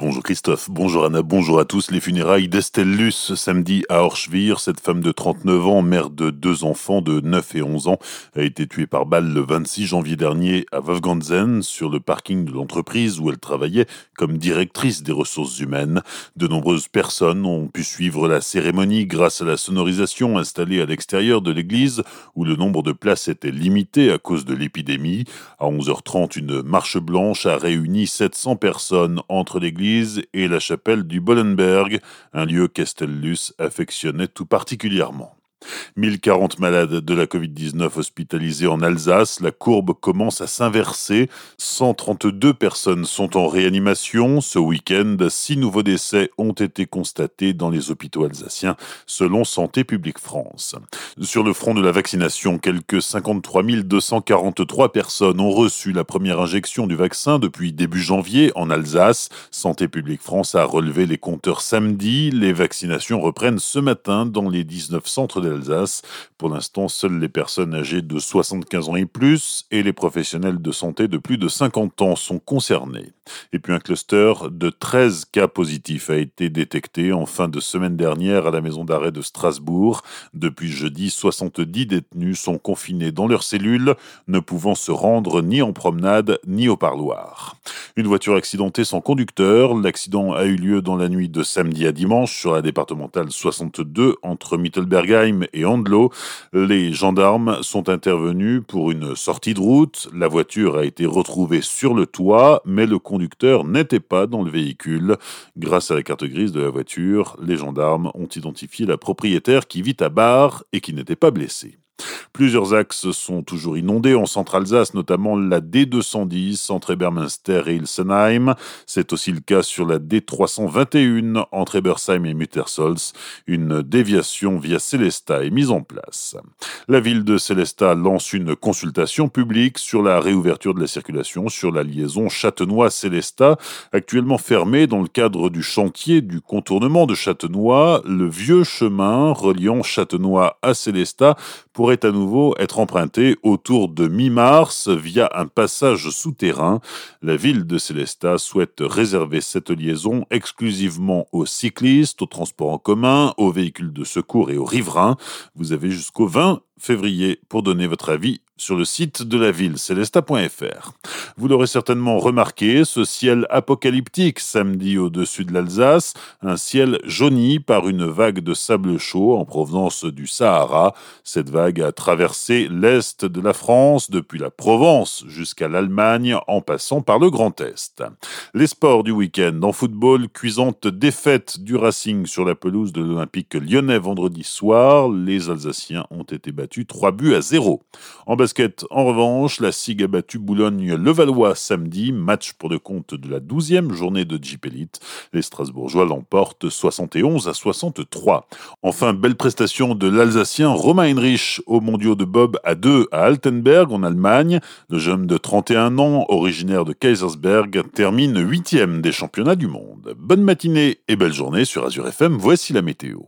Bonjour Christophe, bonjour Anna, bonjour à tous. Les funérailles d'Estelle Luce samedi à Orschwir. Cette femme de 39 ans, mère de deux enfants de 9 et 11 ans, a été tuée par balle le 26 janvier dernier à Wolfganzen sur le parking de l'entreprise où elle travaillait comme directrice des ressources humaines. De nombreuses personnes ont pu suivre la cérémonie grâce à la sonorisation installée à l'extérieur de l'église où le nombre de places était limité à cause de l'épidémie. À 11h30, une marche blanche a réuni 700 personnes entre l'église et la chapelle du Bollenberg, un lieu qu'Estellus affectionnait tout particulièrement. 1040 malades de la Covid-19 hospitalisés en Alsace. La courbe commence à s'inverser. 132 personnes sont en réanimation. Ce week-end, six nouveaux décès ont été constatés dans les hôpitaux alsaciens, selon Santé publique France. Sur le front de la vaccination, quelques 53 243 personnes ont reçu la première injection du vaccin depuis début janvier en Alsace. Santé publique France a relevé les compteurs samedi. Les vaccinations reprennent ce matin dans les 19 centres de Pour l'instant, seules les personnes âgées de 75 ans et plus et les professionnels de santé de plus de 50 ans sont concernés. Et puis un cluster de 13 cas positifs a été détecté en fin de semaine dernière à la maison d'arrêt de Strasbourg. Depuis jeudi, 70 détenus sont confinés dans leurs cellules, ne pouvant se rendre ni en promenade ni au parloir. Une voiture accidentée sans conducteur. L'accident a eu lieu dans la nuit de samedi à dimanche sur la départementale 62 entre Mittelbergheim et Andlo. Les gendarmes sont intervenus pour une sortie de route. La voiture a été retrouvée sur le toit, mais le conducteur n'était pas dans le véhicule. Grâce à la carte grise de la voiture, les gendarmes ont identifié la propriétaire qui vit à Bar et qui n'était pas blessée. Plusieurs axes sont toujours inondés en Centre-Alsace, notamment la D210 entre Ebermünster et Ilsenheim. C'est aussi le cas sur la D321 entre Ebersheim et Muttersolz. Une déviation via Célesta est mise en place. La ville de Célesta lance une consultation publique sur la réouverture de la circulation sur la liaison Châtenois-Célesta, actuellement fermée dans le cadre du chantier du contournement de Châtenois. Le vieux chemin reliant Châtenois à Célesta pourrait à nouveau être emprunté autour de mi-mars via un passage souterrain. La ville de Célestat souhaite réserver cette liaison exclusivement aux cyclistes, aux transports en commun, aux véhicules de secours et aux riverains. Vous avez jusqu'au 20 février pour donner votre avis sur le site de la ville, celesta.fr. Vous l'aurez certainement remarqué, ce ciel apocalyptique samedi au-dessus de l'Alsace, un ciel jauni par une vague de sable chaud en provenance du Sahara. Cette vague a traversé l'est de la France, depuis la Provence jusqu'à l'Allemagne, en passant par le Grand Est. Les sports du week-end en football, cuisante défaite du Racing sur la pelouse de l'Olympique lyonnais vendredi soir. Les Alsaciens ont été battus 3 buts à 0. En basket, en revanche, la SIG a battu Boulogne-Levallois samedi, match pour le compte de la 12e journée de Jeep Elite. Les Strasbourgeois l'emportent 71 à 63. Enfin, belle prestation de l'Alsacien Romain Heinrich au mondiaux de Bob à 2 à Altenberg en Allemagne. Le jeune de 31 ans, originaire de Kaisersberg, termine 8e des championnats du monde. Bonne matinée et belle journée sur Azure FM, voici la météo.